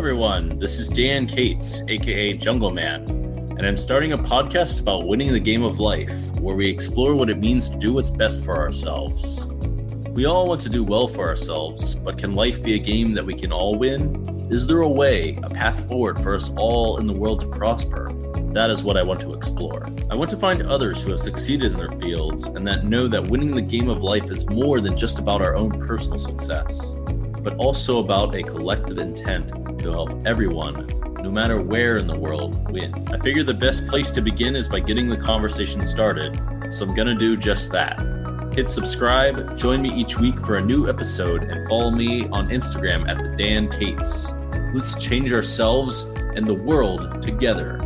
everyone. This is Dan Cates, aka Jungleman, and I'm starting a podcast about winning the game of life, where we explore what it means to do what's best for ourselves. We all want to do well for ourselves, but can life be a game that we can all win? Is there a way, a path forward for us all in the world to prosper? That is what I want to explore. I want to find others who have succeeded in their fields and that know that winning the game of life is more than just about our own personal success, but also about a collective intent to help everyone, no matter where in the world, win. I figure the best place to begin is by getting the conversation started, so I'm gonna do just that. Hit subscribe, join me each week for a new episode, and follow me on Instagram at the Dan Cates. Let's change ourselves and the world together.